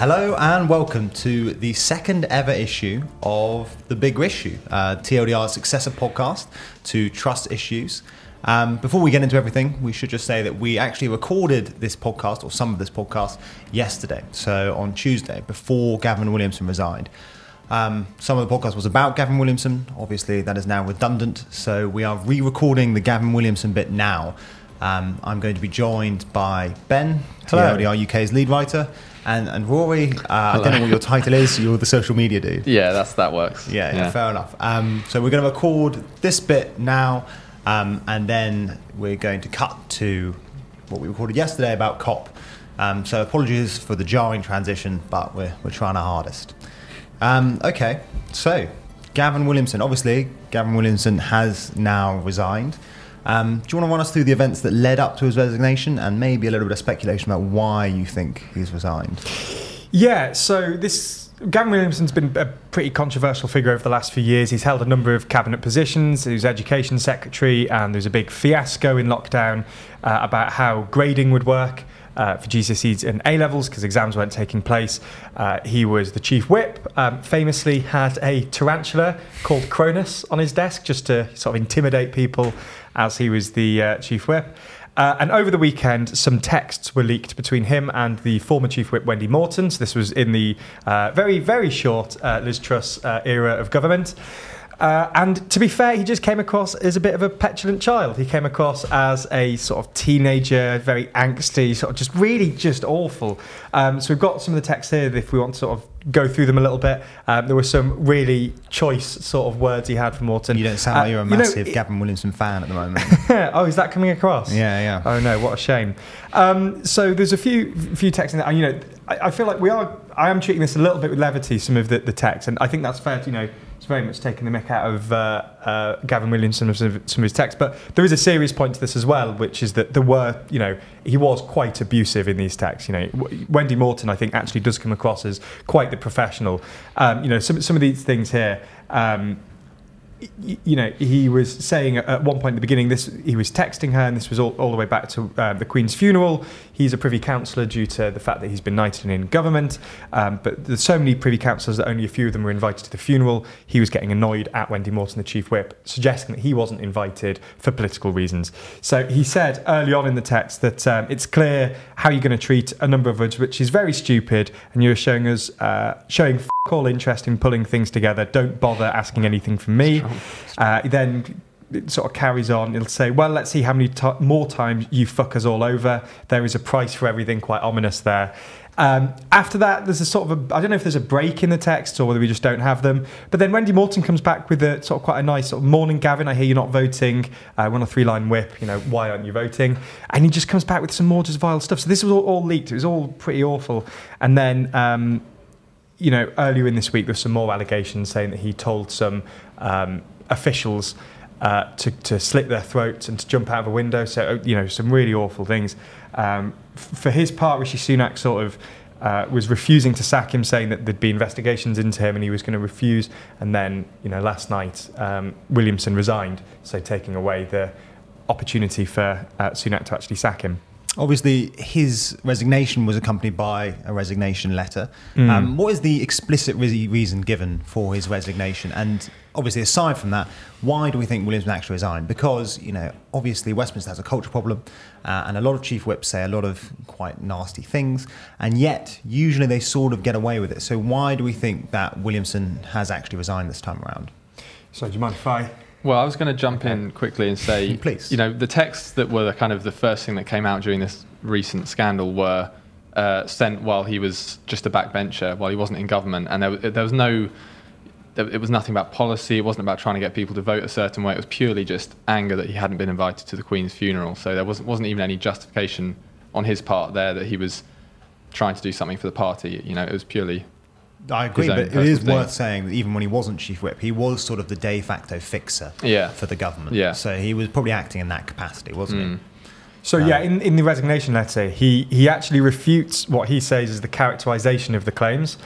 Hello and welcome to the second ever issue of The Bigger Issue, uh, TLDR's successor podcast to Trust Issues. Um, before we get into everything, we should just say that we actually recorded this podcast, or some of this podcast, yesterday. So on Tuesday, before Gavin Williamson resigned. Um, some of the podcast was about Gavin Williamson. Obviously, that is now redundant. So we are re recording the Gavin Williamson bit now. Um, I'm going to be joined by Ben, Hello. TLDR UK's lead writer, and, and Rory. Uh, I don't know what your title is. You're the social media dude. Yeah, that's that works. Yeah, yeah, fair enough. Um, so we're going to record this bit now, um, and then we're going to cut to what we recorded yesterday about COP. Um, so apologies for the jarring transition, but we're, we're trying our hardest. Um, okay, so Gavin Williamson. Obviously, Gavin Williamson has now resigned. Um, do you want to run us through the events that led up to his resignation and maybe a little bit of speculation about why you think he's resigned? Yeah, so this Gavin Williamson's been a pretty controversial figure over the last few years. He's held a number of cabinet positions. He was education secretary, and there was a big fiasco in lockdown uh, about how grading would work. Uh, for GCSEs and A levels because exams weren't taking place. Uh, he was the chief whip, um, famously had a tarantula called Cronus on his desk just to sort of intimidate people as he was the uh, chief whip. Uh, and over the weekend, some texts were leaked between him and the former chief whip, Wendy Morton. So this was in the uh, very, very short uh, Liz Truss uh, era of government. Uh, and to be fair, he just came across as a bit of a petulant child. He came across as a sort of teenager, very angsty, sort of just really just awful. Um, so we've got some of the texts here if we want to sort of go through them a little bit. Um, there were some really choice sort of words he had for Morton. You don't sound Uh, like you're a you massive Gavin Williamson fan at the moment. oh, is that coming across? yeah, yeah. Oh no, what a shame. Um, so there's a few few texts in there. And, you know, I, I feel like we are. I am treating this a little bit with levity. Some of the, the text, and I think that's fair. To, you know, it's very much taking the mick out of uh, uh, Gavin Williamson of some of his texts. But there is a serious point to this as well, which is that there were, you know, he was quite abusive in these texts. You know, Wendy Morton, I think, actually does come across as quite the professional. Um, you know, some some of these things here. Um, you know, he was saying at- one point at the beginning, this he was texting her, and this was all, all the way back to um, the Queen's funeral. He's a Privy Councillor due to the fact that he's been knighted in government. Um, but there's so many Privy Councillors that only a few of them were invited to the funeral. He was getting annoyed at Wendy Morton, the Chief Whip, suggesting that he wasn't invited for political reasons. So he said early on in the text that um, it's clear how you're going to treat a number of us, which is very stupid, and you're showing us uh, showing all interest in pulling things together. Don't bother asking anything from me. Uh, then it sort of carries on. It'll say, "Well, let's see how many ti more times you fuck us all over." There is a price for everything. Quite ominous there. Um, after that, there's a sort of a, I don't know if there's a break in the text or whether we just don't have them. But then Wendy Morton comes back with a sort of quite a nice sort of morning, Gavin. I hear you're not voting. Uh, we're on a three line whip. You know why aren't you voting? And he just comes back with some more just vile stuff. So this was all, all leaked. It was all pretty awful. And then. Um, you know, earlier in this week, there's some more allegations saying that he told some um, officials uh, to, to slit their throats and to jump out of a window. So, you know, some really awful things. Um, for his part, Rishi Sunak sort of uh, was refusing to sack him, saying that there'd be investigations into him and he was going to refuse. And then, you know, last night, um, Williamson resigned, so taking away the opportunity for uh, Sunak to actually sack him. Obviously, his resignation was accompanied by a resignation letter. Mm. Um, what is the explicit re- reason given for his resignation? And obviously, aside from that, why do we think Williamson actually resigned? Because, you know, obviously Westminster has a culture problem, uh, and a lot of chief whips say a lot of quite nasty things, and yet usually they sort of get away with it. So, why do we think that Williamson has actually resigned this time around? So, do you mind if I? Well, I was going to jump in quickly and say, Please. you know, the texts that were the kind of the first thing that came out during this recent scandal were uh, sent while he was just a backbencher, while he wasn't in government, and there, was- there was no, there, it was nothing about policy. It wasn't about trying to get people to vote a certain way. It was purely just anger that he hadn't been invited to the Queen's funeral. So there wasn't wasn't even any justification on his part there that he was trying to do something for the party. You know, it was purely I agree, but it is personal worth saying that even when he wasn't chief whip, he was sort of the de facto fixer Yeah. for the government. Yeah. So he was probably acting in that capacity, wasn't Mm. he? So yeah, in, in the resignation letter, he he actually refutes what he says is the characterization of the claims.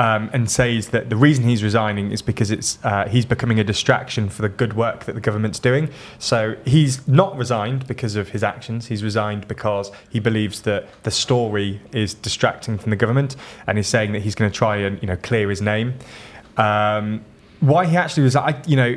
Um, and says that the reason he's resigning is because it's uh, he's becoming a distraction for the good work that the government's doing. So he's not resigned because of his actions. He's resigned because he believes that the story is distracting from the government, and he's saying that he's going to try and you know clear his name. Um, why he actually resigned, you know,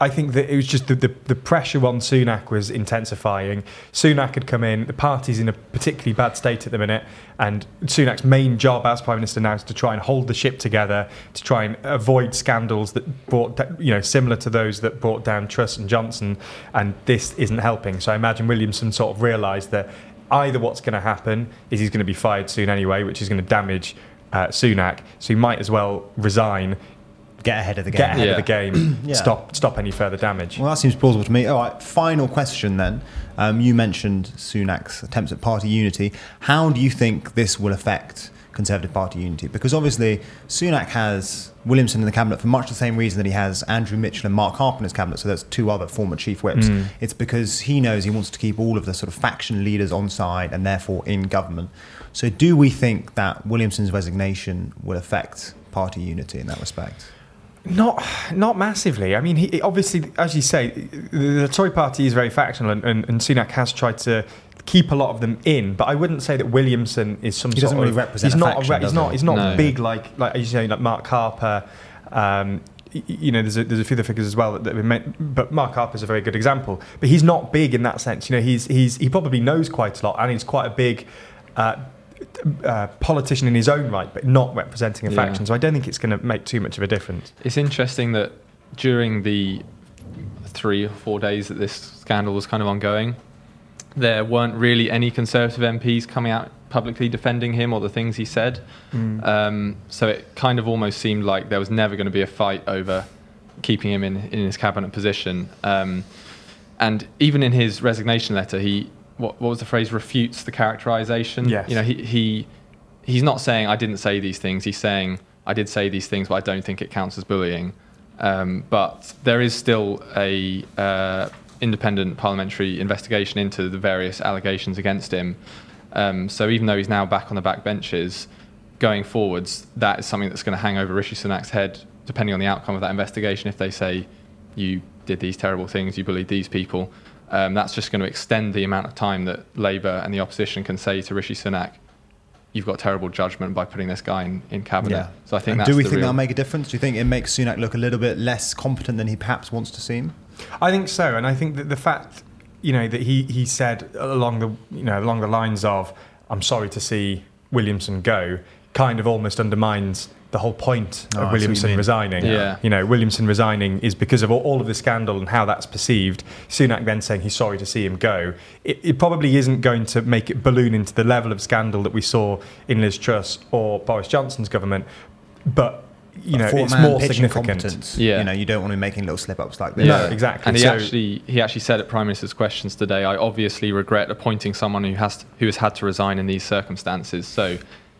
I think that it was just the, the, the, pressure on Sunak was intensifying. Sunak had come in, the party's in a particularly bad state at the minute, and Sunak's main job as Prime Minister now is to try and hold the ship together, to try and avoid scandals that brought, you know, similar to those that brought down Truss and Johnson, and this isn't helping. So I imagine Williamson sort of realised that either what's going to happen is he's going to be fired soon anyway, which is going to damage uh, Sunak, so he might as well resign get ahead of the game. Get ahead yeah. of the game. yeah. Stop stop any further damage. Well, that seems plausible to me. All right, final question then. Um, you mentioned Sunak's attempts at party unity. How do you think this will affect Conservative Party unity? Because obviously Sunak has Williamson in the cabinet for much the same reason that he has Andrew Mitchell and Mark Harper in his cabinet. So there's two other former chief whips. Mm. It's because he knows he wants to keep all of the sort of faction leaders on side and therefore in government. So do we think that Williamson's resignation will affect party unity in that respect? Not, not massively. I mean, he, obviously, as you say, the, the Tory party is very factional, and, and, and Sunak has tried to keep a lot of them in. But I wouldn't say that Williamson is some. He doesn't really represent. He's not. Faction, a he's not. He's not no. big like like you say like Mark Harper. Um, you know, there's a, there's a few other figures as well that, that we met, but Mark Harper is a very good example. But he's not big in that sense. You know, he's he's he probably knows quite a lot, and he's quite a big. Uh, uh, politician in his own right, but not representing a yeah. faction. So I don't think it's going to make too much of a difference. It's interesting that during the three or four days that this scandal was kind of ongoing, there weren't really any Conservative MPs coming out publicly defending him or the things he said. Mm. Um, so it kind of almost seemed like there was never going to be a fight over keeping him in, in his cabinet position. Um, and even in his resignation letter, he what, what was the phrase refutes the characterization. Yes. You know, he, he he's not saying I didn't say these things. He's saying I did say these things, but I don't think it counts as bullying. Um, but there is still a uh, independent parliamentary investigation into the various allegations against him. Um, so even though he's now back on the back benches, going forwards, that is something that's going to hang over Rishi Sunak's head, depending on the outcome of that investigation. If they say you did these terrible things, you bullied these people, um, that's just going to extend the amount of time that Labour and the opposition can say to Rishi Sunak, you've got terrible judgment by putting this guy in, in cabinet. Yeah. So I think do we think real... that'll make a difference? Do you think it makes Sunak look a little bit less competent than he perhaps wants to seem? I think so, and I think that the fact, you know, that he he said along the you know along the lines of, "I'm sorry to see Williamson go," kind of almost undermines the whole point oh, of ah, Williamson resigning. Yeah. You know, Williamson resigning is because of all, all, of the scandal and how that's perceived. Sunak then saying he's sorry to see him go. It, it, probably isn't going to make it balloon into the level of scandal that we saw in Liz Truss or Boris Johnson's government, but you know, it's more significant. Yeah. You know, you don't want to be making little slip ups like this. Yeah. No, exactly. And he so, actually he actually said at Prime Minister's questions today, I obviously regret appointing someone who has to, who has had to resign in these circumstances. So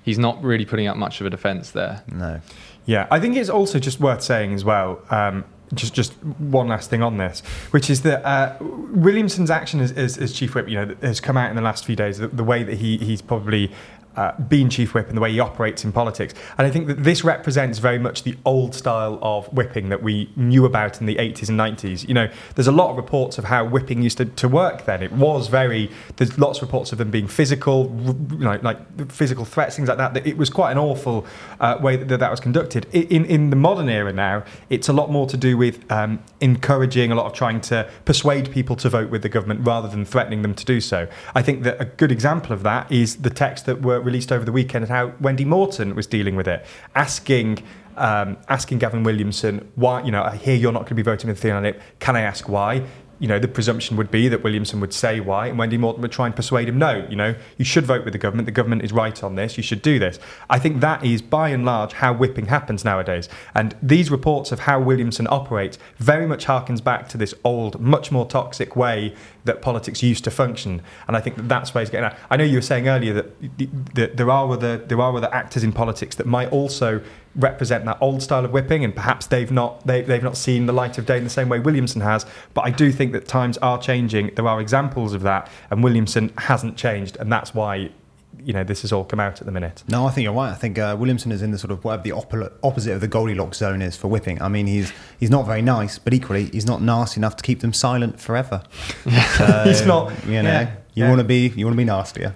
he's not really putting up much of a defence there. No. Yeah, I think it's also just worth saying as well. Um, just just one last thing on this, which is that uh, Williamson's action as, as, as, chief whip, you know, has come out in the last few days. The, the way that he he's probably uh, being chief whip and the way he operates in politics. And I think that this represents very much the old style of whipping that we knew about in the 80s and 90s. You know, there's a lot of reports of how whipping used to, to work then. It was very, there's lots of reports of them being physical, you know, like physical threats, things like that. That It was quite an awful uh, way that that was conducted. In, in the modern era now, it's a lot more to do with um, encouraging, a lot of trying to persuade people to vote with the government rather than threatening them to do so. I think that a good example of that is the text that were released over the weekend and how Wendy Morton was dealing with it, asking um, asking Gavin Williamson why you know I hear you're not going to be voting with Lip. Can I ask why? You know, the presumption would be that Williamson would say why, and Wendy Morton would try and persuade him, no, you know, you should vote with the government. The government is right on this. You should do this. I think that is, by and large, how whipping happens nowadays. And these reports of how Williamson operates very much harkens back to this old, much more toxic way that politics used to function. And I think that that's where he's getting at. I know you were saying earlier that, that there are other there are other actors in politics that might also represent that old style of whipping, and perhaps they've not they, they've not seen the light of day in the same way Williamson has. But I do think that times are changing. There are examples of that, and Williamson hasn't changed, and that's why you know this has all come out at the minute. No, I think you're right. I think uh, Williamson is in the sort of whatever the oppo- opposite of the Goldilocks zone is for whipping. I mean, he's he's not very nice, but equally he's not nasty enough to keep them silent forever. So, He's not- You know, yeah, you yeah. want to be you want to be nastier.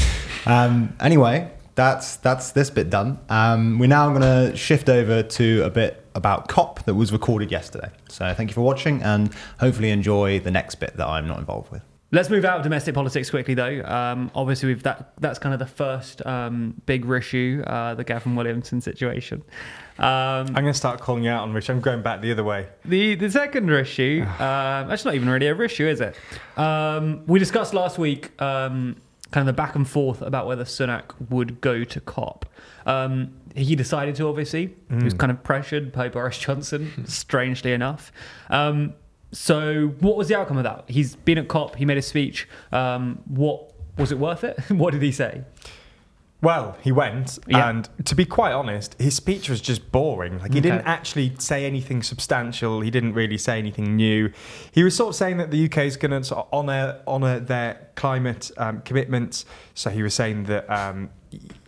um, anyway, that's that's this bit done. Um, we're now going to shift over to a bit about COP that was recorded yesterday. So thank you for watching, and hopefully enjoy the next bit that I'm not involved with. Let's move out of domestic politics quickly, though. Um, obviously, we've that that's kind of the first um, big issue, uh, the Gavin Williamson situation. Um, I'm going to start calling you out on Rich. I'm going back the other way. the the second issue, um, that's not even really a issue, is it? Um, we discussed last week um, kind of the back and forth about whether Sunak would go to COP. Um, he decided to, obviously. He was kind of pressured by Boris Johnson, strangely enough. Um, so, what was the outcome of that? He's been at COP. He made a speech. Um, what was it worth it? what did he say? Well, he went, Yeah. and to be quite honest, his speech was just boring. Like he Okay. didn't actually say anything substantial. He didn't really say anything new. He was sort of saying that the UK is going to sort of honour honour their climate um, commitments. So he was saying that um,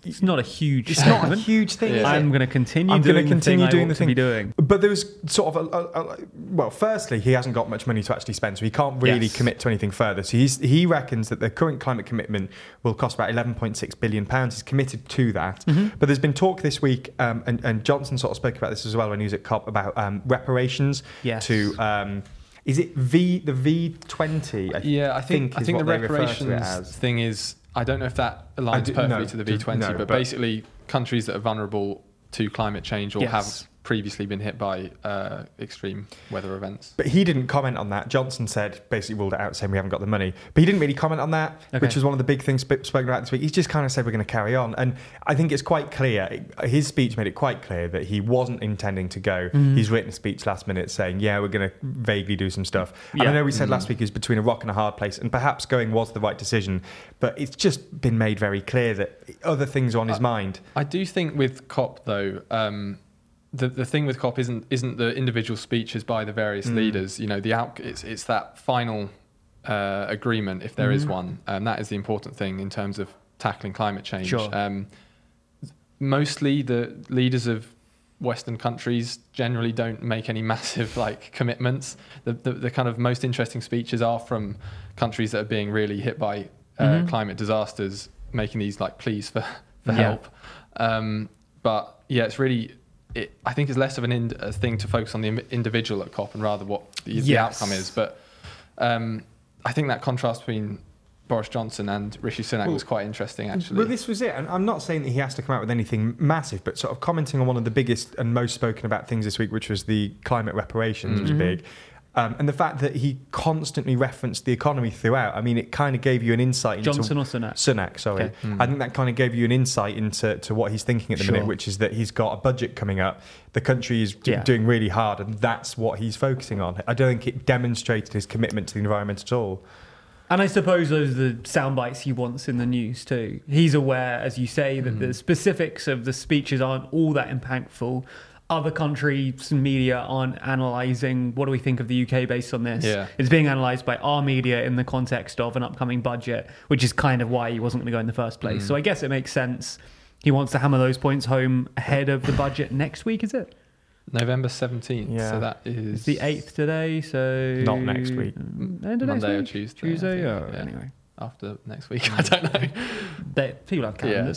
It's not a huge. it's not a huge thing. Yeah. I'm going to continue. I'm going gonna to continue doing the thing. Be doing. But there was sort of a, a, a well. Firstly, he hasn't got much money to actually spend, so he can't really Yes. commit to anything further. So he's, he reckons that the current climate commitment will cost about 11.6 billion pounds. He's committed to that. Mm-hmm. But there's been talk this week, um, and, and Johnson sort of spoke about this as well when he was at COP about um, reparations Yes. to. Um, is it V the V twenty? Yeah, I think, I is think the what they refer to it reparations thing is. I don't know if that aligns do- perfectly no, to the V20, no, but, but- basically countries that are vulnerable to climate change or Yes. have previously been hit by uh, extreme weather events. But he didn't comment on that. Johnson said, basically ruled it out, saying we haven't got the money. But he didn't really comment on that, Okay. which was one of the big things sp- spoken about this week. He's just kind of said we're going to carry on. And I think it's quite clear, his speech made it quite clear that he wasn't intending to go. Mm-hmm. He's written a speech last minute saying, yeah, we're going to vaguely do some stuff. And Yeah. I know we said last week he was between a rock and a hard place, and perhaps going was the right decision. But it's just been made very clear that other things are on his Uh, mind. I do think with COP though, um, the the thing with COP isn't isn't the individual speeches by the various Mm. leaders. You know, the out it's it's that final uh, agreement if there is Mhm. one, and that is the important thing in terms of tackling climate change. Sure. Um, mostly the leaders of Western countries generally don't make any massive like commitments. The, the the kind of most interesting speeches are from countries that are being really hit by uh, Mhm. climate disasters, making these like pleas for for Yeah. help. Um, but yeah, it's really. It, I think it's less of an a thing to focus on the individual at COP and rather what the, the outcome is. But um, I think that contrast between Boris Johnson and Rishi Sunak Well, was quite interesting, actually. Well, this was it. And I'm not saying that he has to come out with anything massive, but sort of commenting on one of the biggest and most spoken about things this week, which was the climate reparations, was Mhm. big. Um, and the fact that he constantly referenced the economy throughout. I mean, it kind of gave you an insight into Johnson or Sunak? Sunak, sorry. Okay. Mm. I think that kind of gave you an insight into to what he's thinking at the Sure. minute, which is that he's got a budget coming up. The country is do- Yeah. doing really hard, and that's what he's focusing on. I don't think it demonstrated his commitment to the environment at all. And I suppose those are the sound bites he wants in the news too. He's aware, as you say, that the specifics of the speeches aren't all that impactful. Other countries media aren't analysing what do we think of the UK based on this. Yeah. It's being analysed by our media in the context of an upcoming budget, which is kind of why he wasn't going to go in the first place. Mm. So I guess it makes sense. He wants to hammer those points home ahead of the budget next week, is it? November 17th. Yeah. So that is It's the 8th today, so. Not next week. End of next Monday or? Tuesday. Tuesday, think. yeah. Yeah. Anyway. After next week. I don't know. They, people have Yeah.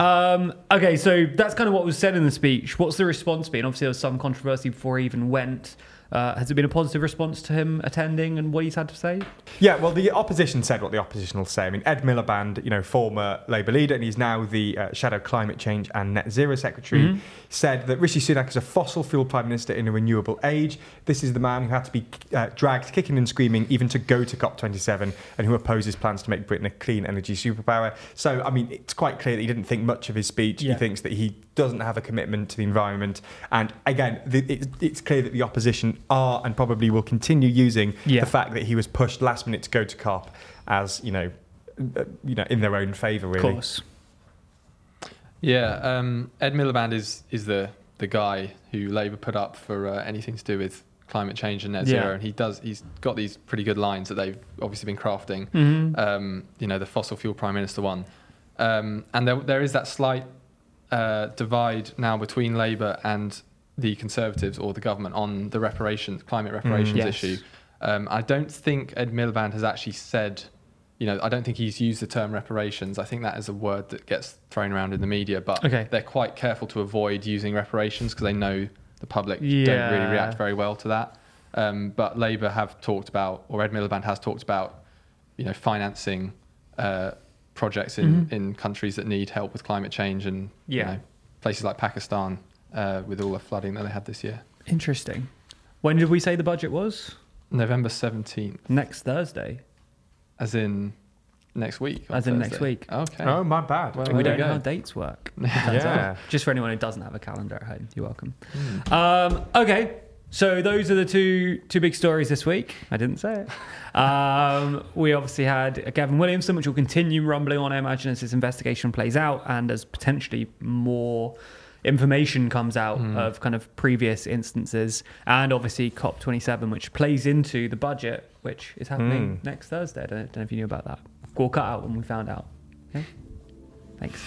Um, okay, so that's kind of what was said in the speech. What's the response been? Obviously, there was some controversy before he even went. Uh, has it been a positive response to him attending and what he's had to say? Yeah, well, the opposition said what the opposition will say. I mean, Ed Miliband, you know, former Labour leader, and he's now the uh, Shadow Climate Change and Net Zero Secretary, Mhm. said that Rishi Sunak is a fossil fuel prime minister in a renewable age. This is the man who had to be uh, dragged kicking and screaming even to go to COP27 and who opposes plans to make Britain a clean energy superpower. So, I mean, it's quite clear that he didn't think much of his speech. Yeah. He thinks that he doesn't have a commitment to the environment. And again, the, it, it's clear that the opposition are and probably will continue using Yeah. the fact that he was pushed last minute to go to COP as, you know, uh, you know, in their own favour, Of really. course. Yeah, um, Ed Miliband is is the the guy who Labour put up for uh, anything to do with climate change and net Yeah. zero, and he does. He's got these pretty good lines that they've obviously been crafting. Mhm. Um, you know, the fossil fuel prime minister one. Um, and there, there is that slight uh, divide now between Labour and the Conservatives or the government on the reparations, climate reparations Yes. issue. Um, I don't think Ed Miliband has actually said, you know, I don't think he's used the term reparations. I think that is a word that gets thrown around in the media, but Okay. they're quite careful to avoid using reparations because they know the public don't really react very well to that. Um, but Labour have talked about, or Ed Miliband has talked about, you know, financing uh, projects in, Mhm. in countries that need help with climate change and Yeah. you know, places like Pakistan uh, with all the flooding that they had this year. Interesting. When did we say the budget was? November 17th, Next Thursday. as in next week. on As in next week. Okay. Oh, my bad. Well, we don't you know how dates work. yeah. Just for anyone who doesn't have a calendar at home, you're welcome. Hmm. Um, okay, so those are the two two big stories this week. I didn't say it. Um, we obviously had Gavin Williamson, which will continue rumbling on, I imagine, as this investigation plays out and as potentially more information comes out Mm. of kind of previous instances, and obviously COP27, which plays into the budget, which is happening Mm. next Thursday. I don't, don't know if you knew about that. We'll cut out when we found out. Okay, thanks.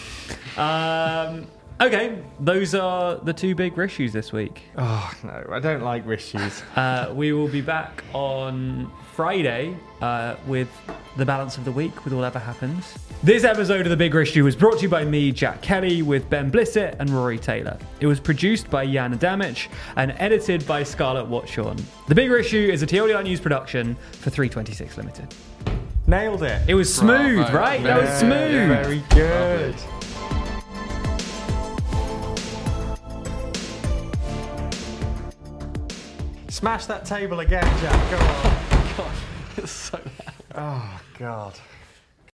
Um, okay, those are the two big issues this week. Oh, no, I don't like rissues. Uh, we will be back on Friday uh, with the balance of the week, with whatever happens. This episode of The Bigger Issue was brought to you by me, Jack Kelly, with Ben Blissett and Rory Taylor. It was produced by Jan Damich and edited by Scarlett Watchorn. The Bigger Issue is a TLDR News production for 326 Limited. Nailed it. It was smooth, Bravo. right? That was Yeah, smooth. Very good. Smash that table again, Jack. Go on. It's so bad. Oh, God.